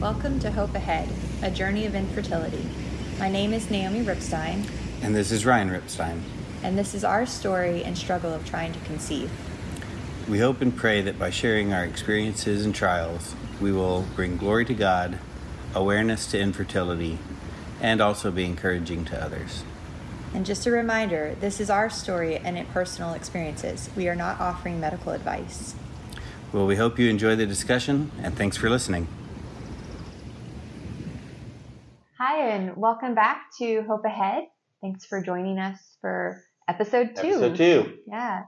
Welcome to Hope Ahead, a journey of infertility. My name is Naomi Ripstein, And this is Ryan Ripstein. and this is our story and struggle of trying to conceive. We hope and pray that by sharing our experiences and trials, we will bring glory to God, awareness to infertility, and also be encouraging to others. And just a reminder this is our story and it personal experiences. We are not offering medical advice. Well, we hope you enjoy the discussion, and thanks for listening. Hi, and welcome back to Hope Ahead. Thanks for joining us for episode two. Episode two. Yeah.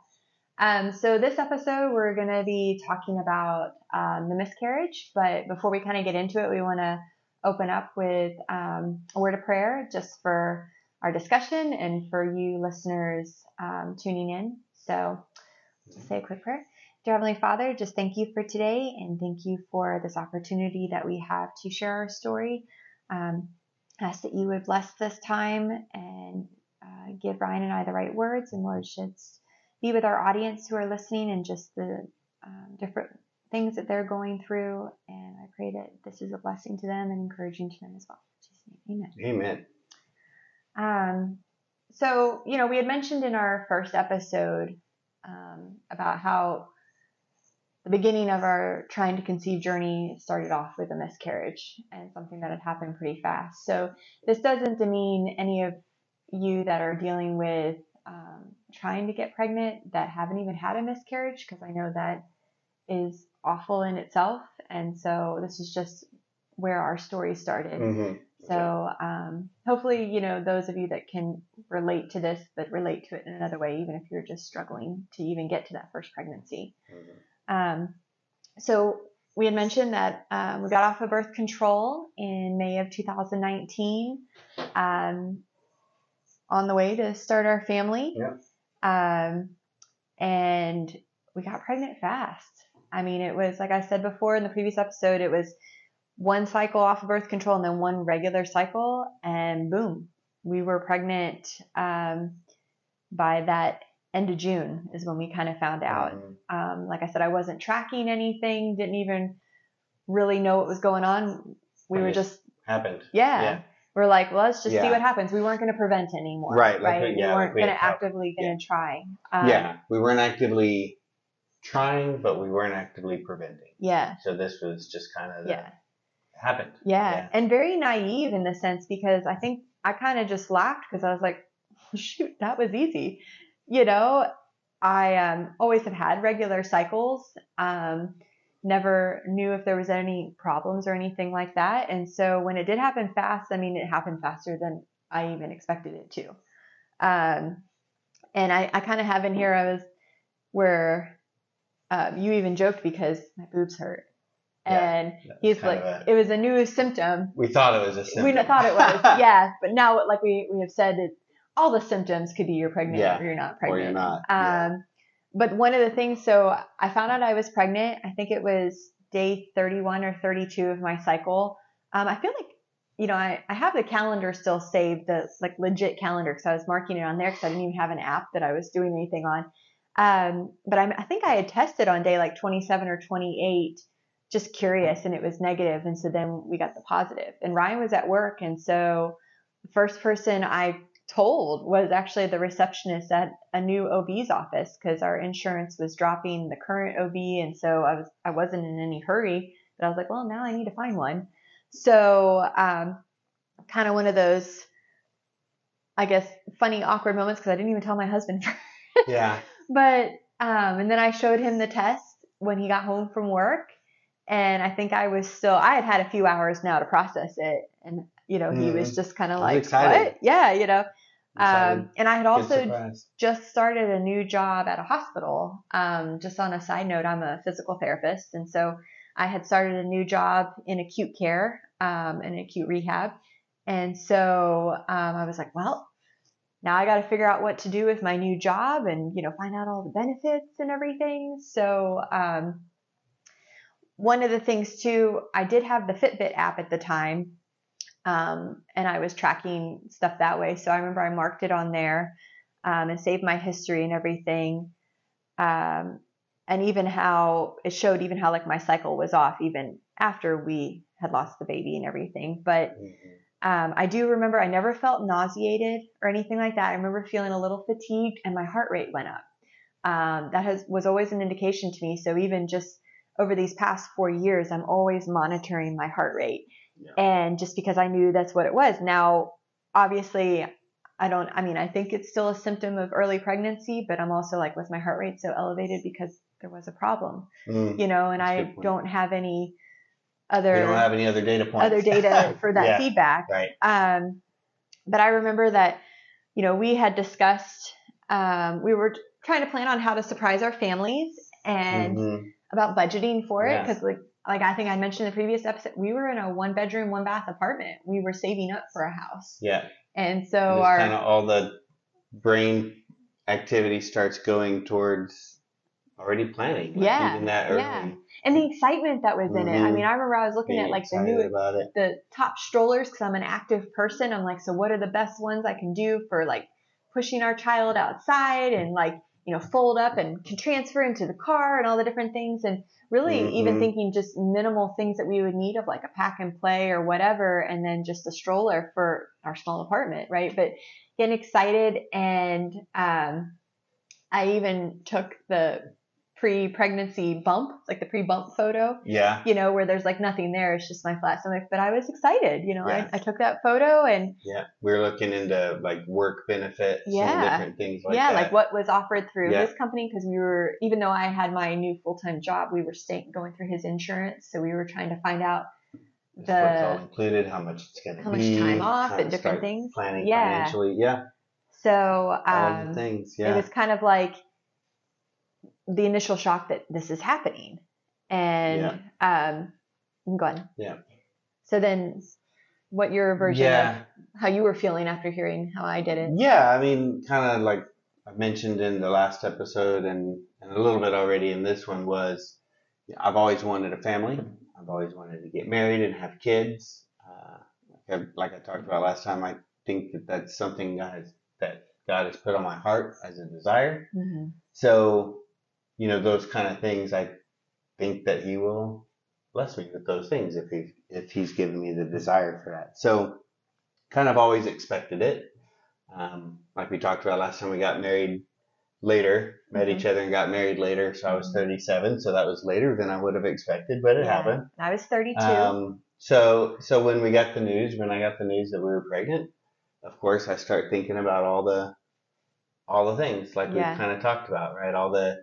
Um, so this episode, we're going to be talking about um, the miscarriage. But before we kind of get into it, we want to open up with um, a word of prayer just for our discussion and for you listeners um, tuning in. So say a quick prayer. Dear Heavenly Father, just thank you for today and thank you for this opportunity that we have to share our story. Um, ask that you would bless this time and uh, give Ryan and I the right words, and Lord, should be with our audience who are listening and just the um, different things that they're going through. And I pray that this is a blessing to them and encouraging to them as well. Amen. Amen. Um, so, you know, we had mentioned in our first episode um, about how the beginning of our trying to conceive journey started off with a miscarriage and something that had happened pretty fast. So, this doesn't demean any of you that are dealing with um, trying to get pregnant that haven't even had a miscarriage, because I know that is awful in itself. And so, this is just where our story started. Mm-hmm. So um, hopefully, you know, those of you that can relate to this, but relate to it in another way, even if you're just struggling to even get to that first pregnancy. Um, so we had mentioned that um, we got off of birth control in May of 2019, um, on the way to start our family. Yep. Um, and we got pregnant fast. I mean, it was like I said before in the previous episode, it was one cycle off of birth control and then one regular cycle, and boom, we were pregnant um, by that end of June is when we kind of found out. Um, like I said, I wasn't tracking anything, didn't even really know what was going on. We were just Happened. yeah. Yeah. We're like, well, let's just see what happens. We weren't going to prevent anymore, Right, like, right? yeah, we weren't we going to actively going to try. Um, yeah, we weren't actively trying, but we weren't actively preventing. yeah, So this was just kind of yeah. happened. Yeah, and very naive in the sense because I think I kind of just laughed because I was like, shoot, that was easy. You know, I um, always have had regular cycles. Um, never knew if there was any problems or anything like that. And so when it did happen fast, I mean, it happened faster than I even expected it to. Um, and I, I kind of have in here, I was where um, you even joked because my boobs hurt. And That's he's like, of it was a new symptom. We thought it was a symptom. We thought it was, yeah. But now, like we, we have said, it, all the symptoms could be you're pregnant Yeah, or you're not pregnant. Or you're not. Um, yeah. But one of the things, so I found out I was pregnant. I think it was day 31 or 32 of my cycle. Um, I feel like, you know, I, I have the calendar still saved, the like legit calendar, because I was marking it on there because I didn't even have an app that I was doing anything on. Um, but I, I think I had tested on day like 27 or 28, just curious, and it was negative, And so then we got the positive. And Ryan was at work. And so the first person I told was actually the receptionist at a new OB's office because our insurance was dropping the current OB, and so I was I wasn't in any hurry, but I was like, well, now I need to find one. So um, kind of one of those, I guess, funny awkward moments because I didn't even tell my husband. yeah. but um, and then I showed him the test when he got home from work, and I think I was still I had had a few hours now to process it, and you know he was Mhm. just kind of like, excited. what? Yeah, you know. Um, and I had also just started a new job at a hospital. Um, just on a side note, I'm a physical therapist, and so I had started a new job in acute care, um, in acute rehab, and so um, I was like, well, now I got to figure out what to do with my new job, and you know, find out all the benefits and everything. So um, one of the things too, I did have the Fitbit app at the time, um, and I was tracking stuff that way. So I remember I marked it on there um, and saved my history and everything. Um, and even how it showed even how like my cycle was off even after we had lost the baby and everything. But Mhm. um, I do remember I never felt nauseated or anything like that. I remember feeling a little fatigued and my heart rate went up. Um, that has was always an indication to me. So even just over these past four years, I'm always monitoring my heart rate. Yeah. And just because I knew that's what it was. Now, obviously, I don't, I mean, I think it's still a symptom of early pregnancy, but I'm also like, was my heart rate so elevated because there was a problem, Mm. you know, and I don't have any other, don't have any other data points. other data for that Yeah, feedback. Right. Um, but I remember that, you know, we had discussed, um, we were trying to plan on how to surprise our families and Mhm. about budgeting for it Yeah. because like like I think I mentioned in the previous episode, we were in a one bedroom, one bath apartment. We were saving up for a house, Yeah. and so Just our kind of all the brain activity starts going towards already planning. like Yeah, Even that early. yeah. and the excitement that was in it. I Mhm. mean, I remember I was looking Being at like the new about it. the top strollers because I'm an active person. I'm like, so what are the best ones I can do for like pushing our child outside and like, you know, fold up and can transfer into the car and all the different things. And really even Mhm. thinking just minimal things that we would need of like a pack and play or whatever. And then just a stroller for our small apartment. Right. But getting excited. And, um, I even took the pre-pregnancy bump, like the pre-bump photo Yeah. you know, where there's like nothing there. It's just my flat stomach. But I was excited, you know, Yeah. I, I took that photo and Yeah. We're looking into like work benefits and different things like yeah, that. like what was offered through Yeah. his company because we were, even though I had my new full time job, we were staying going through his insurance. So we were trying to find out Just what's all included, how much it's going to how be. much time off and different things. Planning Yeah. financially. Yeah. So All um, the things. yeah. it was kind of like the initial shock that this is happening. And um, go on. Yeah. So then, what your version yeah. of how you were feeling after hearing how I did it? Yeah, I mean, kind of like I mentioned in the last episode and, and a little bit already in this one was I've always wanted a family. I've always wanted to get married and have kids. Uh, like, I, like I talked about last time, I think that that's something God has, that God has put on my heart as a desire. Mm-hmm. So, you know, those kind of things, I think that He will bless me with those things if He if He's given me the desire for that. So, kind of always expected it. Um, like we talked about last time, we got married later, met Mhm. each other and got married later. So I was 37, so that was later than I would have expected, but it happened. I was 32. Um, so so when we got the news, when I got the news that we were pregnant, of course I start thinking about all the all the things like Yeah. we've kind of talked about, right? All the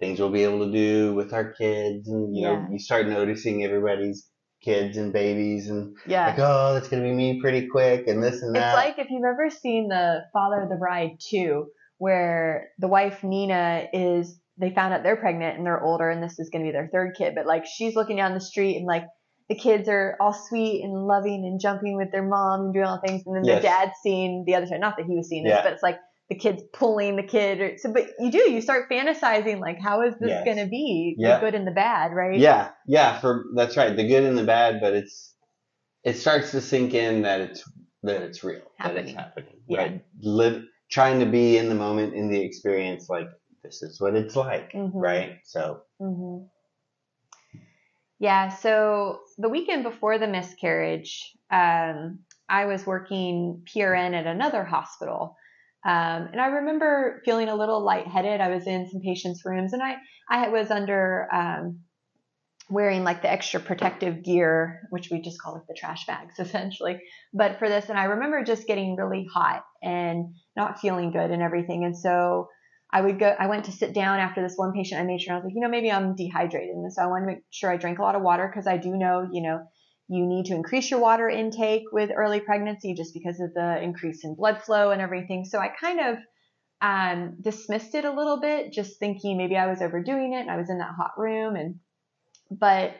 things we'll be able to do with our kids, and you know, you start noticing everybody's kids and babies, and yeah. like, oh, that's gonna be me pretty quick, and this and that. It's like if you've ever seen the Father of the Bride 2, where the wife Nina is, they found out they're pregnant and they're older and this is going to be their third kid, but like she's looking down the street and like the kids are all sweet and loving and jumping with their mom and doing all things, and then Yes. the dad's seeing the other side. Not that he was seeing this, Yeah. but it's like the kid's pulling the kid. Or, so, but you do, you start fantasizing like, how is this Yes. going to be? Yeah. The good and the bad, right? Yeah, yeah, for that's right, the good and the bad, but it's it starts to sink in that it's that it's real, that it's Happening. happening, Yeah. right? Live trying to be in the moment, in the experience, like this is what it's like, Mhm. right? So hmm Yeah, so the weekend before the miscarriage, um, I was working PRN at another hospital. Um, and I remember feeling a little lightheaded. I was in some patients' rooms and I, I was under um, wearing like the extra protective gear, which we just call like the trash bags essentially. But for this, and I remember just getting really hot and not feeling good and everything. And so I would go, I went to sit down after this one patient. I made sure I was like, you know, maybe I'm dehydrated. And so I wanted to make sure I drank a lot of water because I do know, you know, you need to increase your water intake with early pregnancy just because of the increase in blood flow and everything. So I kind of um, dismissed it a little bit, just thinking maybe I was overdoing it and I was in that hot room. And, but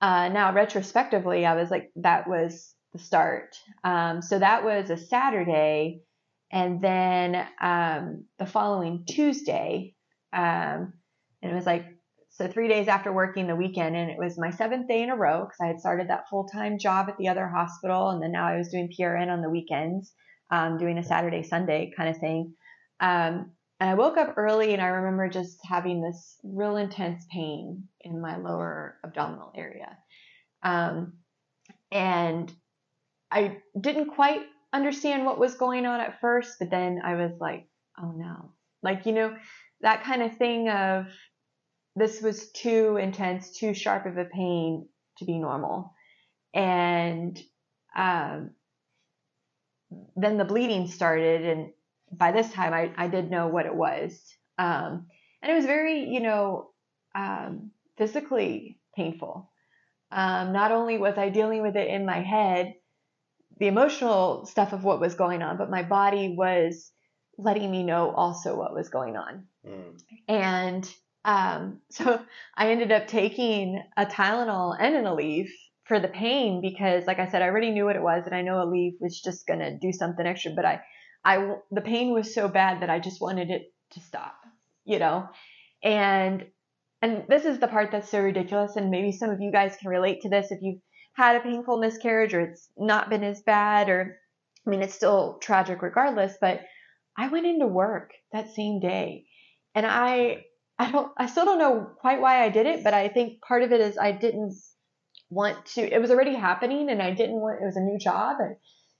uh, now retrospectively, I was like, that was the start. Um, so that was a Saturday. And then um, the following Tuesday, um, and it was like, so three days after working the weekend, and it was my seventh day in a row because I had started that full time job at the other hospital, and then now I was doing PRN on the weekends, um, doing a Saturday Sunday kind of thing. Um, and I woke up early, and I remember just having this real intense pain in my lower abdominal area. Um, and I didn't quite understand what was going on at first, but then I was like, oh no. Like, you know, that kind of thing of this was too intense, too sharp of a pain to be normal. And um, then the bleeding started, and by this time I, I did know what it was. Um, and it was very, you know, um, physically painful. Um, not only was I dealing with it in my head, the emotional stuff of what was going on, but my body was letting me know also what was going on. Mm. And um, so I ended up taking a Tylenol and an Aleve for the pain because, like I said, I already knew what it was, and I know Aleve was just gonna do something extra. But I, I, the pain was so bad that I just wanted it to stop, you know. And and this is the part that's so ridiculous, and maybe some of you guys can relate to this if you've had a painful miscarriage or it's not been as bad, or I mean, it's still tragic regardless. But I went into work that same day, and I I don't I still don't know quite why I did it, but I think part of it is I didn't want to it was already happening and I didn't want it was a new job and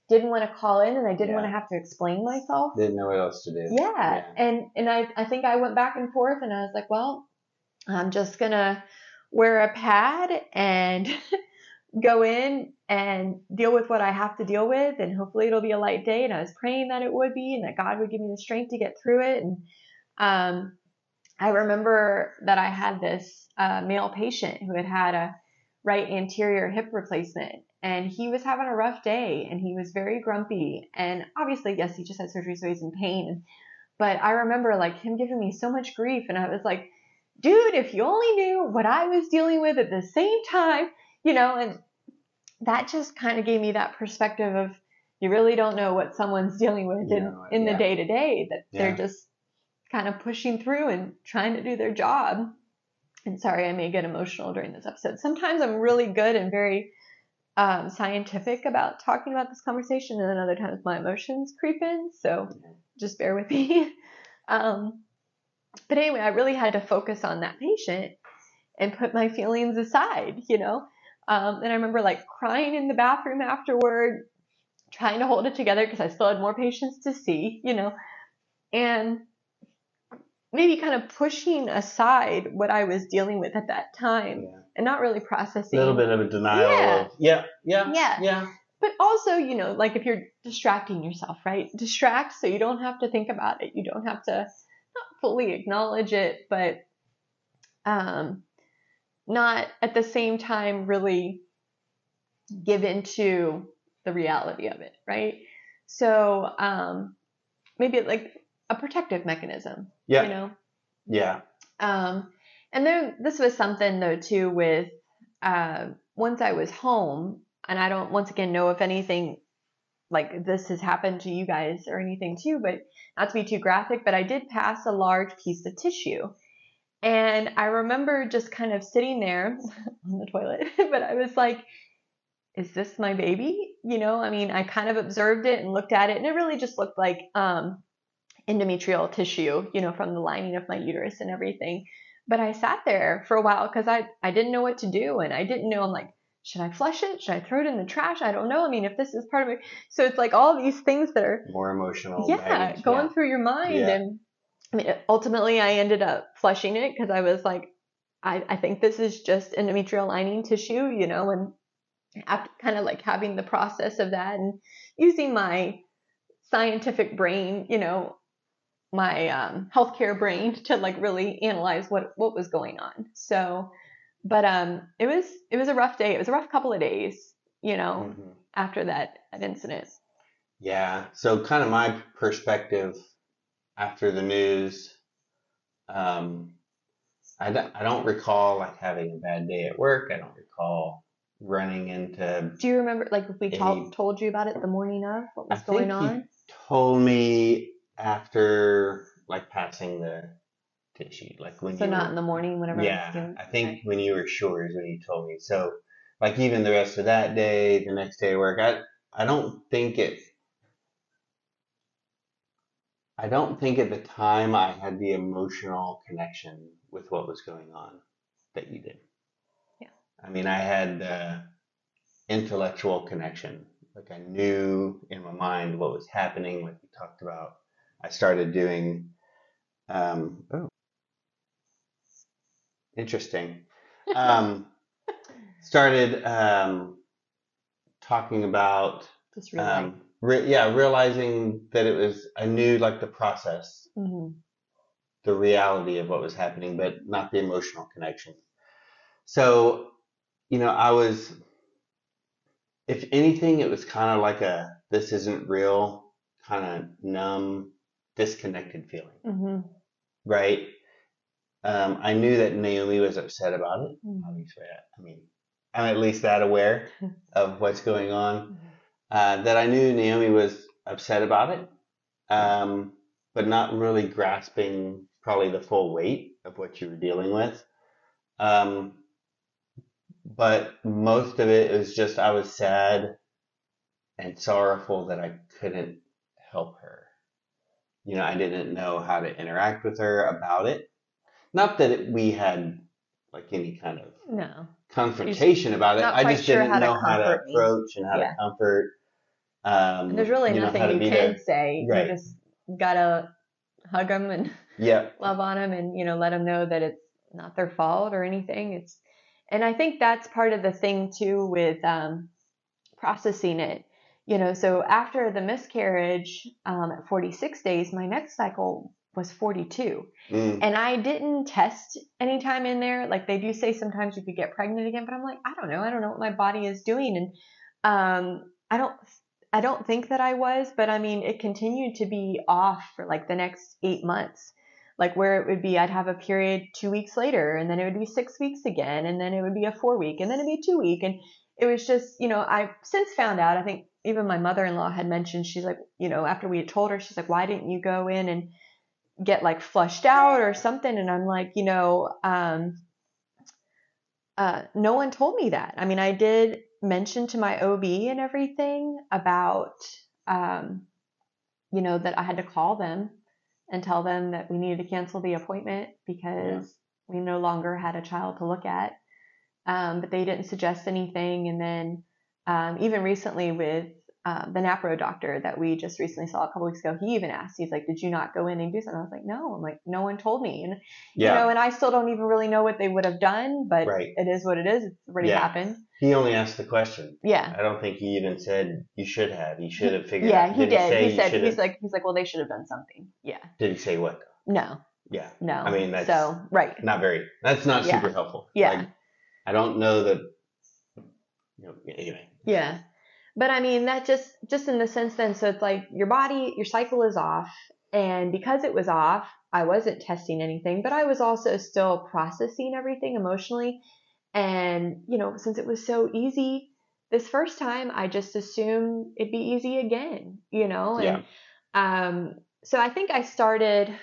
didn't want to call in and I didn't yeah. want to have to explain myself. Didn't know what else to do. Yeah. yeah. And and I I think I went back and forth and I was like, well, I'm just gonna wear a pad and go in and deal with what I have to deal with and hopefully it'll be a light day and I was praying that it would be and that God would give me the strength to get through it and um I remember that I had this uh, male patient who had had a right anterior hip replacement and he was having a rough day and he was very grumpy and obviously yes he just had surgery so he's in pain but I remember like him giving me so much grief and I was like dude if you only knew what I was dealing with at the same time you know and that just kind of gave me that perspective of you really don't know what someone's dealing with in, in yeah. the day to day that yeah. they're just kind of pushing through and trying to do their job. And sorry, I may get emotional during this episode. Sometimes I'm really good and very um, scientific about talking about this conversation, and then other times my emotions creep in. So just bear with me. um, but anyway, I really had to focus on that patient and put my feelings aside, you know. Um, and I remember like crying in the bathroom afterward, trying to hold it together because I still had more patients to see, you know. And maybe kind of pushing aside what I was dealing with at that time yeah. and not really processing. A little bit of a denial. Yeah. Of, yeah, yeah, yeah, yeah. But also, you know, like if you're distracting yourself, right? Distract so you don't have to think about it. You don't have to not fully acknowledge it, but um, not at the same time really give into the reality of it, right? So um, maybe like a protective mechanism. Yeah. You know? Yeah. Um, and then this was something though too with uh, once I was home, and I don't once again know if anything like this has happened to you guys or anything too, but not to be too graphic, but I did pass a large piece of tissue. And I remember just kind of sitting there on the toilet, but I was like, is this my baby? You know, I mean, I kind of observed it and looked at it, and it really just looked like um, endometrial tissue, you know, from the lining of my uterus and everything. But I sat there for a while because I, I didn't know what to do. And I didn't know, I'm like, should I flush it? Should I throw it in the trash? I don't know. I mean, if this is part of it. So it's like all these things that are more emotional. Yeah, baggage. going yeah. through your mind. Yeah. And I mean, ultimately, I ended up flushing it because I was like, I, I think this is just endometrial lining tissue, you know, and after kind of like having the process of that and using my scientific brain, you know, my um, healthcare brain to like really analyze what what was going on. So, but um, it was it was a rough day. It was a rough couple of days, you know, mm-hmm. after that, that incident. Yeah. So, kind of my perspective after the news, um, I don't, I don't recall like having a bad day at work. I don't recall running into. Do you remember like if we any, told you about it the morning of what was I going on? told me after like passing the tissue, like when so you not were, in the morning whenever. Yeah, I think okay. when you were sure is when you told me. So like even the rest of that day, the next day at work, I I don't think it. I don't think at the time I had the emotional connection with what was going on that you did. Yeah. I mean, I had the intellectual connection. Like I knew in my mind what was happening, like we talked about. I started doing, um, oh, interesting. Um, started um, talking about, Just um, re- yeah, realizing that it was, I knew like the process, hmm the reality of what was happening, but not the emotional connection. So, you know, I was, if anything, it was kind of like a this isn't real, kind of numb, disconnected feeling, hmm right? Um, I knew that Naomi was upset about it. Mhm. Obviously, I- I mean, I'm at least that aware of what's going on. Uh, that I knew Naomi was upset about it, um, but not really grasping probably the full weight of what you were dealing with. Um, but most of it was just I was sad and sorrowful that I couldn't help her. You know, I didn't know how to interact with her about it. Not that it, we had like any kind of No. confrontation about it. I just sure didn't how know how to me. approach and how Yeah. to comfort. Um, there's really you nothing you can say. Right. You just gotta hug them and Yeah, love on them and you know let them know that it's not their fault or anything it's and i think that's part of the thing too with um, processing it you know so after the miscarriage um, at 46 days my next cycle was 42 Mm, and i didn't test any time in there. Like they do say sometimes you could get pregnant again but i'm like i don't know. I don't know what my body is doing. And um, i don't i don't think that i was but i mean it continued to be off for like the next eight months. Like where it would be i'd have a period two weeks later and then it would be six weeks again and then it would be a four week and then it'd be two week. And it was just you know i've since found out i think even my mother-in-law had mentioned she's like you know after we had told her she's like why didn't you go in and get like flushed out or something? And i'm like you know um uh no one told me that. I mean i did mention to my ob and everything about um you know that i had to call them and tell them that we needed to cancel the appointment because we no longer had a child to look at. Um, but they didn't suggest anything. And then um, even recently with uh, the NAPRO doctor that we just recently saw a couple weeks ago, he even asked, he's like, "Did you not go in and do something?" I was like, "No." I'm like, "No one told me," and yeah. you know, and I still don't even really know what they would have done, but Right. it is what it is. It's already Yeah. happened. he only asked the question. Yeah, I don't think he even said you should have. You should have figured. yeah, out. he Did say He said should he's like he's like, well, they should have done something. Yeah, Did he say what? no, Yeah, no. I mean, that's- so right. not very. That's not Yeah. super helpful. Yeah. Like, I don't know that. You know, anyway. Yeah. But I mean that just just in the sense then so it's like your body your cycle is off. And because it was off I wasn't testing anything but I was also still processing everything emotionally. And you know since it was so easy this first time I just assumed it'd be easy again you know? And um so I think I started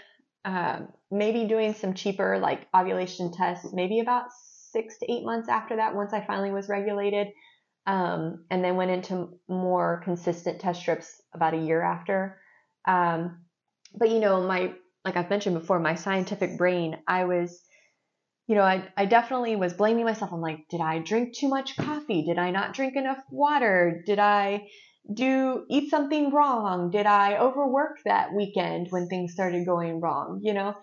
um, maybe doing some cheaper like ovulation tests maybe about six to eight months after that once I finally was regulated um, and then went into more consistent test strips about a year after. Um, but you know, my like I've mentioned before, my scientific brain, I was, you know, I I definitely was blaming myself. I'm like, did I drink too much coffee? Did I not drink enough water? Did I do eat something wrong? Did I overwork that weekend when things started going wrong? You know,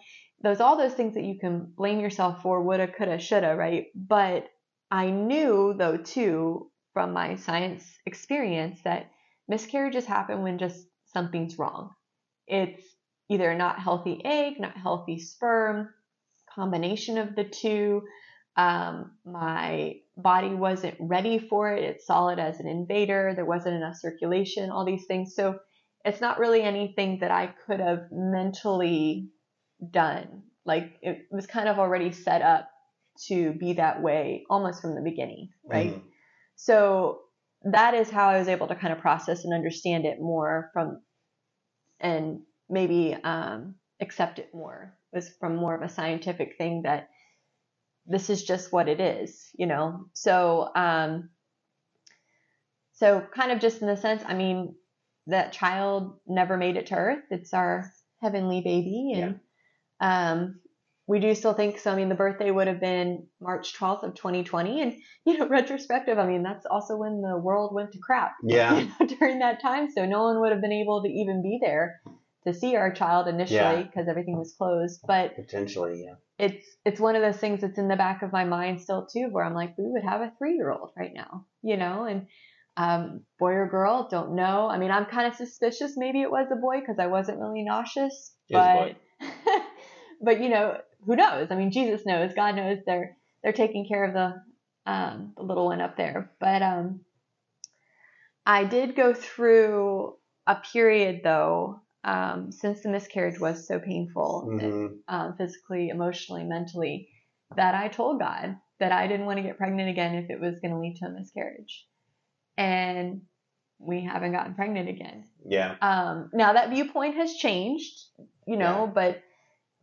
those all those things that you can blame yourself for, woulda, coulda, shoulda, right? But I knew though too from my science experience that miscarriages happen when just something's wrong. It's either not healthy egg, not healthy sperm, combination of the two. Um, my body wasn't ready for it. It saw it as an invader. There wasn't enough circulation, all these things. So it's not really anything that I could have mentally done. Like it was kind of already set up to be that way almost from the beginning, right? Mhm. So that is how I was able to kind of process and understand it more from, and maybe um, accept it more. it was from more of a scientific thing that this is just what it is, you know. So, um, so kind of just in the sense, I mean, that child never made it to Earth. It's our heavenly baby, and um, we do still think so. I mean, the birthday would have been March 12th of 2020, and you know, retrospective. I mean, that's also when the world went to crap. Yeah. You know, during that time, so no one would have been able to even be there to see our child initially Yeah. because everything was closed. But Potentially, yeah. it's it's one of those things that's in the back of my mind still too, where I'm like, we would have a three year old right now, you know, and um, boy or girl, don't know. I mean, I'm kind of suspicious. Maybe it was a boy because I wasn't really nauseous, but but you know, who knows? I mean, Jesus knows, God knows. They're they're taking care of the um, the little one up there, but um, I did go through a period though. Um, since the miscarriage was so painful, hmm um, physically, emotionally, mentally, that I told God that I didn't want to get pregnant again if it was going to lead to a miscarriage. And we haven't gotten pregnant again. Yeah. Um, now that viewpoint has changed, you know, Yeah. but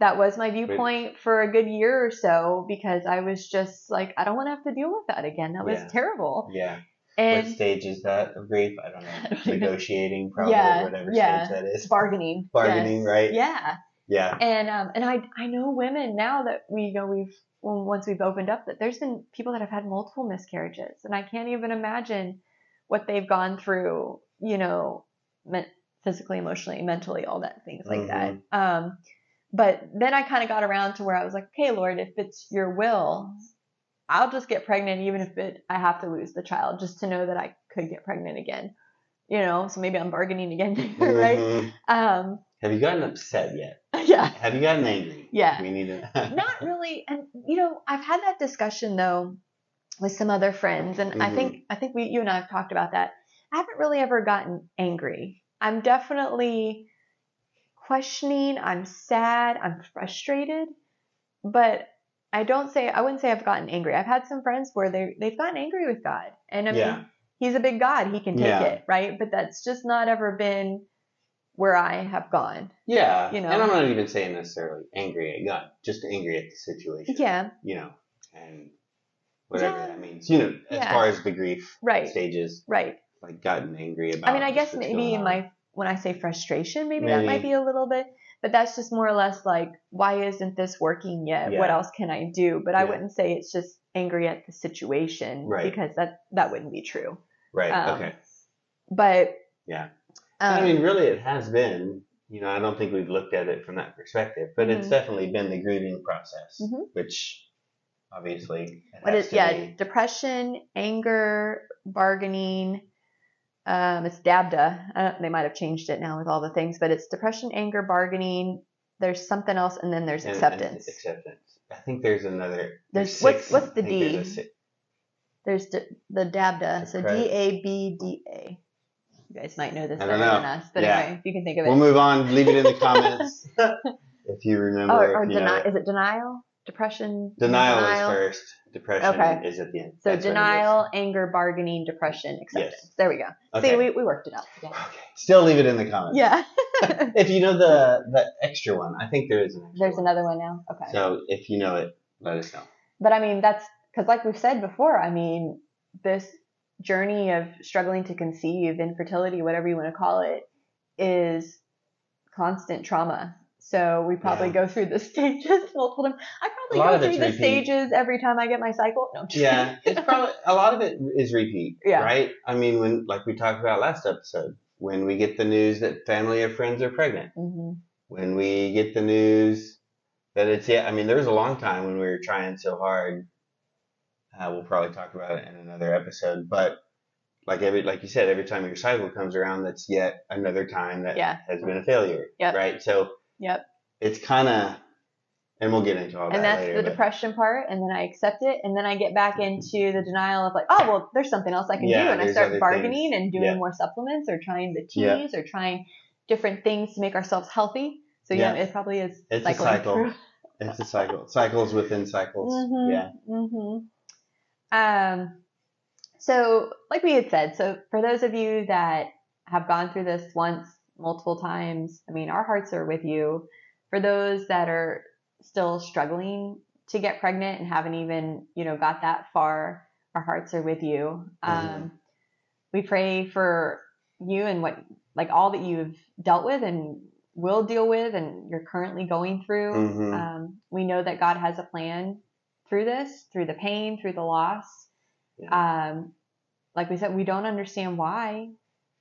that was my viewpoint for a good year or so because I was just like, I don't want to have to deal with that again. That was Yeah. terrible. Yeah. And what stage is that of grief? I don't know. I don't even- Negotiating, probably, Yeah, whatever yeah. stage that it's is. bargaining. Bargaining, Yes. right? Yeah. Yeah. And um, and I I know women now that we you know we've well, once we've opened up that there's been people that have had multiple miscarriages, and I can't even imagine what they've gone through. You know, physically, emotionally, mentally, all that things like that. Um, but then I kind of got around to where I was like, okay, Lord, if it's your will, I'll just get pregnant, even if it I have to lose the child, just to know that I could get pregnant again. You know, so maybe I'm bargaining again, right? Mhm. Um, Have you gotten upset yet? yeah. Have you gotten angry? Yeah. We need to. not really and you know i've had that discussion though with some other friends and i Mhm. think i think we you and i have talked about that i haven't really ever gotten angry i'm definitely questioning i'm sad i'm frustrated but i don't say i wouldn't say i've gotten angry i've had some friends where they they've gotten angry with god and i mean Yeah. he's a big god he can take Yeah. it right but that's just not ever been where i have gone Yeah. You know? And I'm not even saying necessarily angry at God, just angry at the situation. yeah You know, and whatever Yeah. that means. You know, as far as the grief right stages, right like gotten angry about. I mean, I guess maybe in my when I say frustration, maybe, that might be a little bit, but that's just more or less like, why isn't this working yet? What else can I do? But I wouldn't say it's just angry at the situation Right. because that that wouldn't be true. Right. um, okay. But Yeah. um, I mean, really, it has been. You know, I don't think we've looked at it from that perspective, but it's Mhm. definitely been the grieving process, Mhm. which obviously. what is yeah, be- depression, anger, bargaining. Um, it's DABDA. I they might have changed it now with all the things, but it's depression, anger, bargaining. There's something else, and then there's and- and acceptance. acceptance. I think there's another. There's- There's, what's- six- what's the D? there's D? a si- There's d- the DABDA, so D A B D A. You guys might know this better than us, but Yeah. anyway, if you can think of it. We'll move on. Leave it in the comments if you remember. oh, or you deni- is it denial, depression, Denial, is first. Depression Okay. is at the end. So That's what it is. denial, anger, bargaining, depression, acceptance. Yes. There we go. Okay. See, we, we worked it out together. okay. Still leave it in the comments. Yeah. If you know the the extra one, I think there is an extra There's one. another one now. Okay. So if you know it, let us know. But I mean, that's because, like we've said before, I mean, this journey of struggling to conceive, infertility, whatever you want to call it, is constant trauma. So we probably Yeah. go through the stages multiple times. I probably go through the repeat. stages every time I get my cycle. No, Yeah, it's probably a lot of it is repeat, Yeah. right? I mean, when like we talked about last episode, when we get the news that family or friends are pregnant, hmm when we get the news that it's yeah, I mean, there was a long time when we were trying so hard. Uh, we'll probably talk about it in another episode, but like every like you said, every time your cycle comes around, that's yet another time that Yeah. has been a failure, Yep. right? So Yep. it's kind of, and we'll get into all And that that's later. the but- depression part, and then I accept it, and then I get back into the denial of like, oh well, there's something else I can Yeah, do, and I start bargaining and doing Yeah. more supplements or trying the Yeah. teas or trying different things to make ourselves healthy. So yeah, Yeah. it probably is. It's a cycle. It's a cycle. Cycles within cycles. Mhm, Yeah. mhm. Um, so like we had said, so for those of you that have gone through this once, multiple times, I mean, our hearts are with you. For those that are still struggling to get pregnant and haven't even, you know, got that far, our hearts are with you. Um, Mhm. we pray for you and what, like all that you've dealt with and will deal with and you're currently going through. Mhm. Um, we know that God has a plan through this, through the pain, through the loss. Um, like we said, we don't understand why,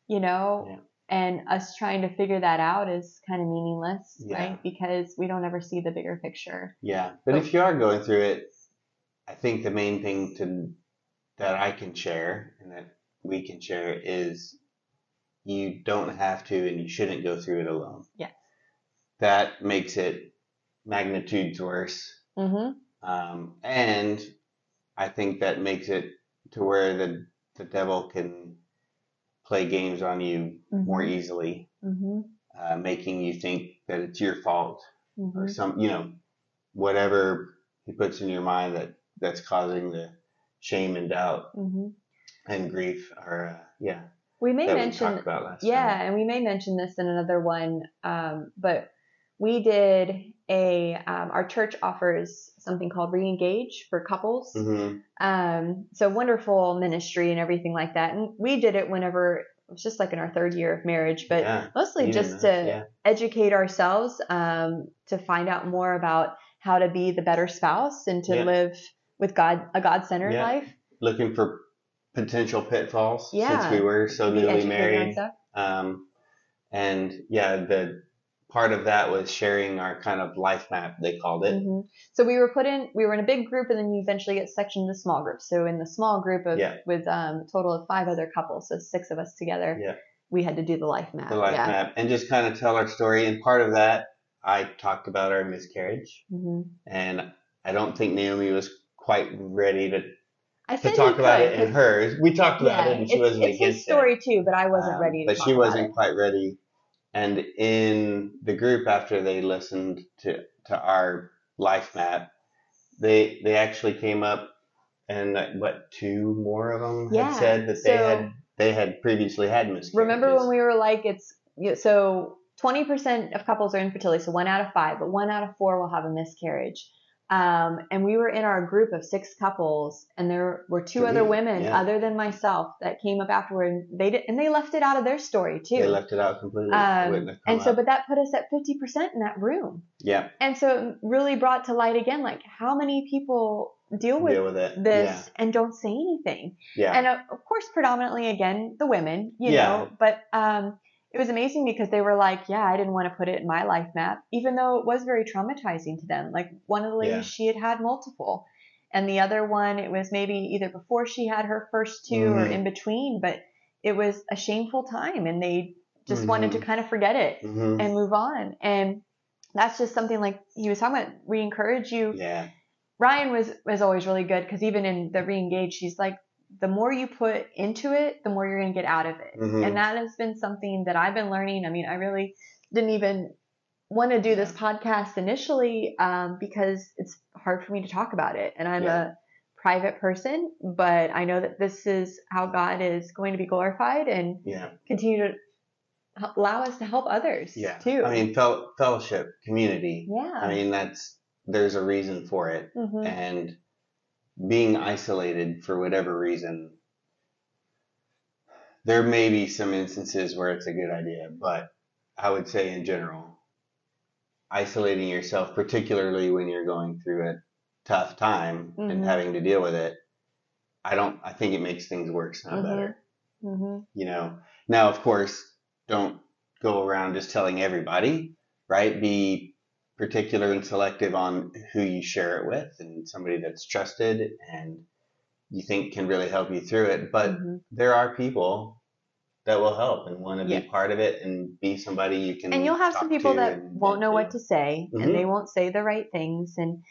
you know, Yeah. And us trying to figure that out is kind of meaningless, Yeah. right? Because we don't ever see the bigger picture. Yeah, but if you are going through it, I think the main thing to that I can share and that we can share is you don't have to and you shouldn't go through it alone. Yes. That makes it magnitudes worse. Mm-hmm. Um, and I think that makes it to where the the devil can play games on you more easily, Mm-hmm. uh, making you think that it's your fault Mm-hmm. or some you know whatever he puts in your mind that that's causing the shame and doubt Mm-hmm. and grief or uh, yeah We may we mention last Yeah, time. and we may mention this in another one, um, but we did a um, our church offers something called Reengage for couples. hmm Um, so wonderful ministry and everything like that. And we did it whenever it was just like in our third year of marriage, but yeah mostly just to yeah educate ourselves, um, to find out more about how to be the better spouse and to Yeah. live with God a God centered Yeah. life. looking for potential pitfalls since we were so newly married um, and yeah the part of that was sharing our kind of life map they called it hmm So we were put in, we were in a big group, and then you eventually get sectioned into small groups. So in the small group of Yeah. with um, a total of five other couples, so six of us together, Yeah. we had to do the life map. the life yeah. map and just kind of tell our story and part of that i talked about our miscarriage hmm and i don't think naomi was quite ready to I to talk about could, it in hers. We talked about yeah, it, and she wasn't it's his story too, but I wasn't Um, ready to. But she wasn't it. quite ready. And in the group after they listened to to our life map, they they actually came up and uh, what two more of them Yeah, had said that they so- had they had previously had miscarriages. Remember when we were like, it's so 20% of couples are infertility, so one out of five, but one out of four will have a miscarriage. Um, and we were in our group of six couples, and there were two Three, other women yeah. other than myself that came up afterward. And they did, and they left it out of their story too. they left it out completely. Um, wouldn't have come and so, up. but that put us at 50% in that room. yeah, And so it really brought to light again, like how many people deal with deal with it. this and don't say anything. Yeah, And uh, of course, predominantly again, the women, you Yeah. know, but, um, it was amazing because they were like, yeah, I didn't want to put it in my life map, even though it was very traumatizing to them. Like one of the ladies, Yeah. she had had multiple. And the other one, it was maybe either before she had her first 2 or Mhm. in between, but it was a shameful time and they just wanted to kind of forget it hmm and move on. And that's just something like he was talking about. We encourage you. yeah, Ryan was was always really good because even in the reengage, she's like, the more you put into it, the more you're gonna get out of it. Mhm. And that has been something that I've been learning. I mean, I really didn't even want to do this podcast initially um, because it's hard for me to talk about it, and I'm Yeah. a private person. But I know that this is how God is going to be glorified and yeah, continue to allow us to help others yeah. too. I mean, fel- fellowship, community. yeah. I mean, that's there's a reason for it. Mhm. and being isolated for whatever reason there may be some instances where it's a good idea but i would say in general isolating yourself particularly when you're going through a tough time Mhm. and having to deal with it i don't i think it makes things worse not Mhm. better Mhm. you know now of course don't go around just telling everybody right be particular and selective on who you share it with and somebody that's trusted and you think can really help you through it but Mhm. there are people that will help and want to Yeah. be part of it and be somebody you can and you'll have some people that won't know vent what to say Mhm. and they won't say the right things and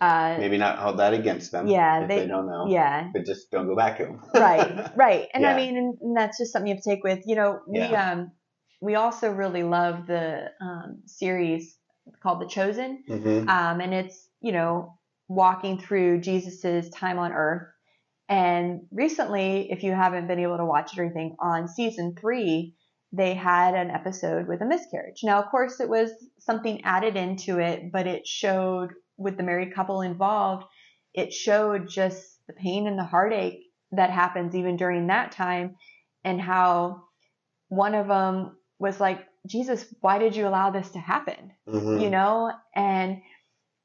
uh maybe not hold that against them Yeah, if they- they, don't know yeah but just don't go back to them right right and i mean and, and that's just something you have to take with you know we Yeah. um we also really love the um series called the chosen. Hmm um and it's you know walking through jesus's time on earth. And recently if you haven't been able to watch it or anything on season three they had an episode with a miscarriage. Now of course it was something added into it but it showed with the married couple involved it showed just the pain and the heartache that happens even during that time and how one of them was like Jesus, why did you allow this to happen? Mhm. You know, and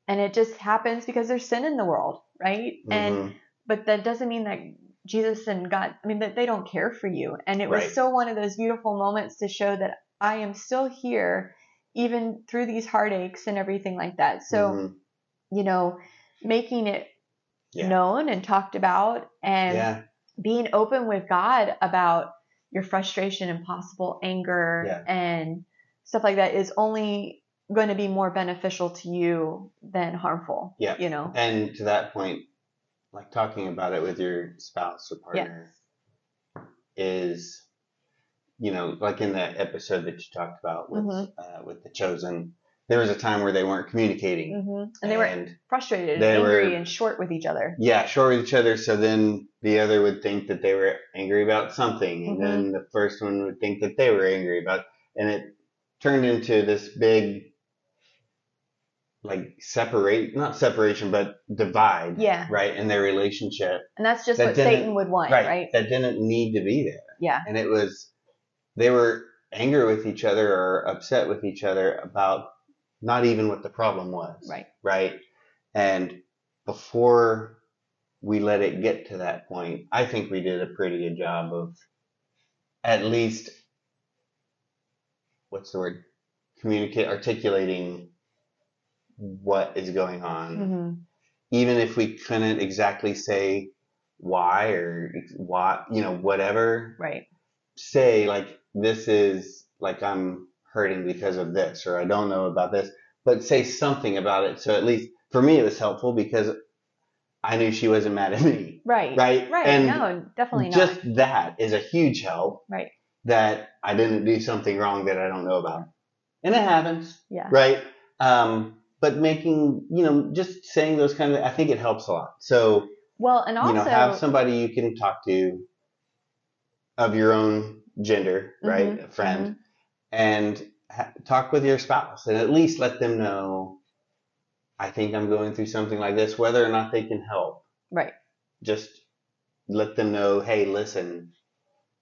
and it just happens because there's sin in the world, right? And Mhm. but that doesn't mean that Jesus and God, I mean, that they don't care for you. And it was Right. so one of those beautiful moments to show that I am still here, even through these heartaches and everything like that. So, Mhm. you know, making it Yeah. known and talked about and yeah, being open with God about your frustration and possible anger Yeah. and stuff like that is only going to be more beneficial to you than harmful. Yeah. You know? and to that point, like talking about it with your spouse or partner is, you know, like in that episode that you talked about with Mhm. uh, with the chosen, there was a time where they weren't communicating, hmm And they were and frustrated they and angry were- and short with each other. yeah, short with each other. So then the other would think that they were angry about something, and Mhm. then the first one would think that they were angry about, and it turned into this big, like separate, not separation, but divide, Yeah. right, in their relationship, And that's just That what Satan would want, right, right? That didn't need to be there, Yeah. and it was, they were angry with each other or upset with each other about not even what the problem was, Right. right? And before we let it get to that point, I think we did a pretty good job of at least what's the word? Communicate, articulating what is going on, hmm even if we couldn't exactly say why or why, you know, whatever. Right. Say like this is like I'm hurting because of this, or I don't know about this, but say something about it. So at least for me, it was helpful because I knew she wasn't mad at me, Right. right? Right. And no, definitely not. just that is a huge help. Right. That I didn't do something wrong that I don't know about, and it happens, Yeah. right? Um, but making, you know, just saying those kind of, I think it helps a lot. So Well, and also, you know, have somebody you can talk to of your own gender, right? Mhm, A friend, and ha- talk with your spouse, and at least let them know. I think I'm going through something like this, whether or not they can help. right. Just let them know, hey, listen,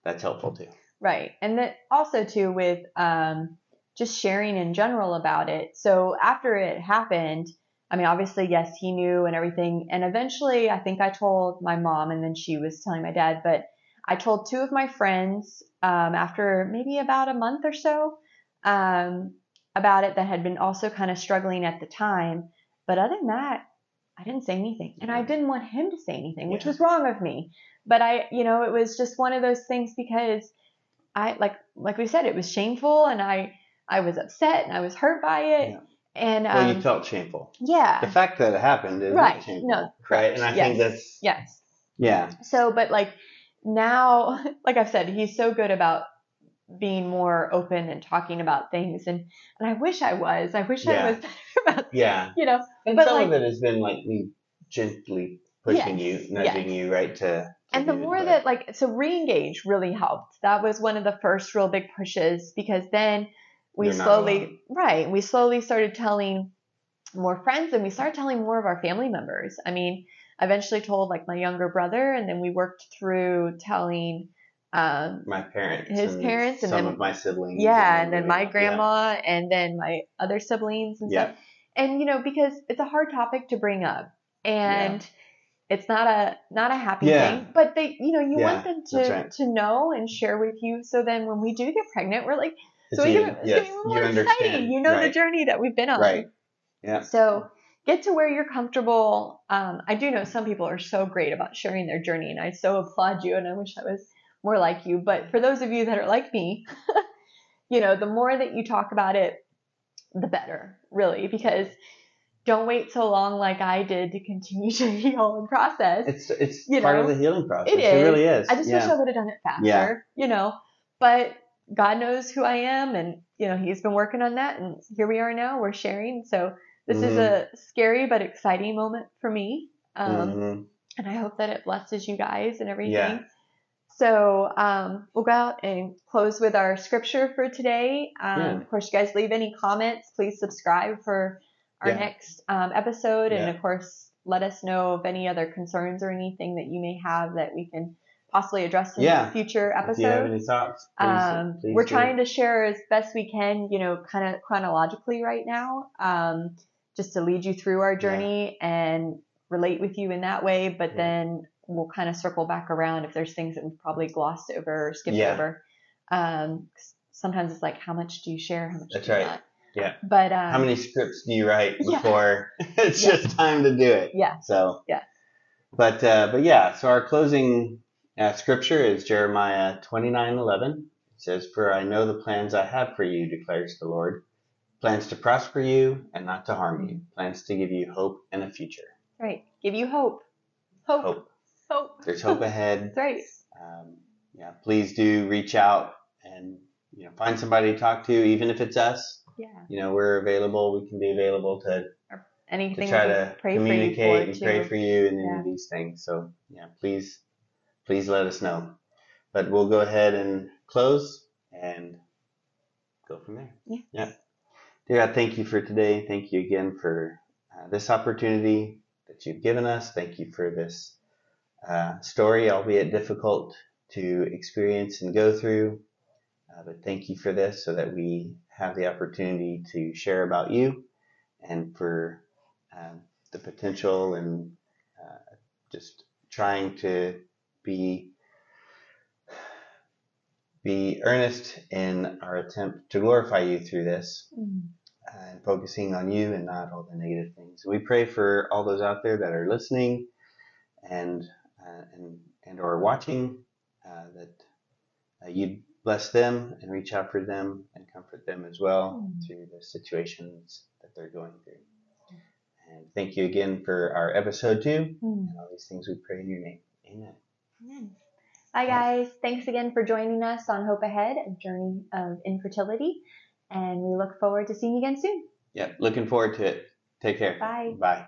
that's helpful too. Right. And that also too with um, just sharing in general about it. So after it happened, I mean, obviously, yes, he knew and everything. And eventually, I think I told my mom, and then she was telling my dad. But I told two of my friends um, after maybe about a month or so um, about it that had been also kind of struggling at the time. But other than that, I didn't say anything, and I didn't want him to say anything, which Yeah. was wrong of me. But I, you know, it was just one of those things because I like like we said, it was shameful, and I I was upset and I was hurt by it, Yeah. and um, Well, you felt shameful. yeah, The fact that it happened is Right. shameful, No, right? And I Yes. think that's yes. yeah, So, but like now, like I've said, he's so good about being more open and talking about things, and and I wish I was. I wish I was better about, yeah. you know. And But, some like- of it has been like me gently pushing Yes, you, nudging you, right? To, to And the more that like so re-engage really helped. That was one of the first real big pushes because then we You're slowly right, we slowly started telling more friends and we started telling more of our family members. I mean, I eventually told like my younger brother and then we worked through telling um my parents, his and parents and some then- of my siblings, yeah, and then my else. Yeah. grandma and then my other siblings and Yeah. stuff. And you know, because it's a hard topic to bring up and it's not a not a happy Yeah. thing, but they you know, you Yeah, want them to right. to know and share with you so then when we do get pregnant, we're like It's so it's, you. even, it's yes, even you more understand. exciting. You know the journey that we've been on. Right. Yeah. So get to where you're comfortable. Um, I do know some people are so great about sharing their journey, and I so applaud you. And I wish I was more like you. But for those of you that are like me, you know, the more that you talk about it, the better, really, because don't wait so long like I did to continue to heal and process. It's it's You part know, of the healing process. it is. really is. I just yeah. wish I would have done it faster, Yeah. you know. But God knows who I am, and you know He's been working on that, and here we are now. We're sharing. So this is Mhm. a scary but exciting moment for me, um, Mhm. and I hope that it blesses you guys and everything. Yeah. So um, we'll go out and close with our scripture for today. Um, Yeah. Of course, you guys leave any comments. Please subscribe for our Yeah. next um, episode, and of course, let us know of any other concerns or anything that you may have that we can possibly address in Yeah. future If you have episodes. any thoughts, please, Um, please we're trying to share as best we can, you know, kind of chronologically right now, um, just to lead you through our journey and relate with you in that way. But Yeah. then we'll kind of circle back around if there's things that we've probably glossed over or skipped Yeah. over. Um, sometimes it's like, how much do you share? How much That's do you right. not? Yeah. But um, How many scripts do you write Yeah. before it's Yeah. just time to do it? Yeah. So. Yeah. But uh, but yeah. So our closing uh, scripture is Jeremiah twenty nine eleven. It says, "For I know the plans I have for you," declares the Lord, plans to prosper you and not to harm you, plans to give you hope and a future. Right. Give you hope. Hope. Hope. Hope. There's hope ahead. That's right. um, yeah, please do reach out and you know find somebody to talk to, even if it's us. Yeah. You know, we're available. We can be available to, to Anything try to pray communicate for you and pray for you and any Yeah. of these things. So yeah, please, please let us know. But we'll go ahead and close and go from there. Yeah. God, thank you for today. Thank you again for uh, this opportunity that you've given us. Thank you for this uh, story, albeit difficult to experience and go through. Uh, but thank you for this so that we have the opportunity to share about you and for um, the potential and uh, just trying to be be earnest in our attempt to glorify you through this Mm. And focusing on you and not all the negative things. We pray for all those out there that are listening and uh, and and or watching uh, that uh, you bless them and reach out for them and comfort them as well Mm. through the situations that they're going through. And thank you again for our episode two Mm. and all these things we pray in your name. Amen. Amen. Bye, guys. Thanks again for joining us on Hope Ahead, a journey of infertility. And we look forward to seeing you again soon. Yeah, looking forward to it. Take care. Bye. Bye.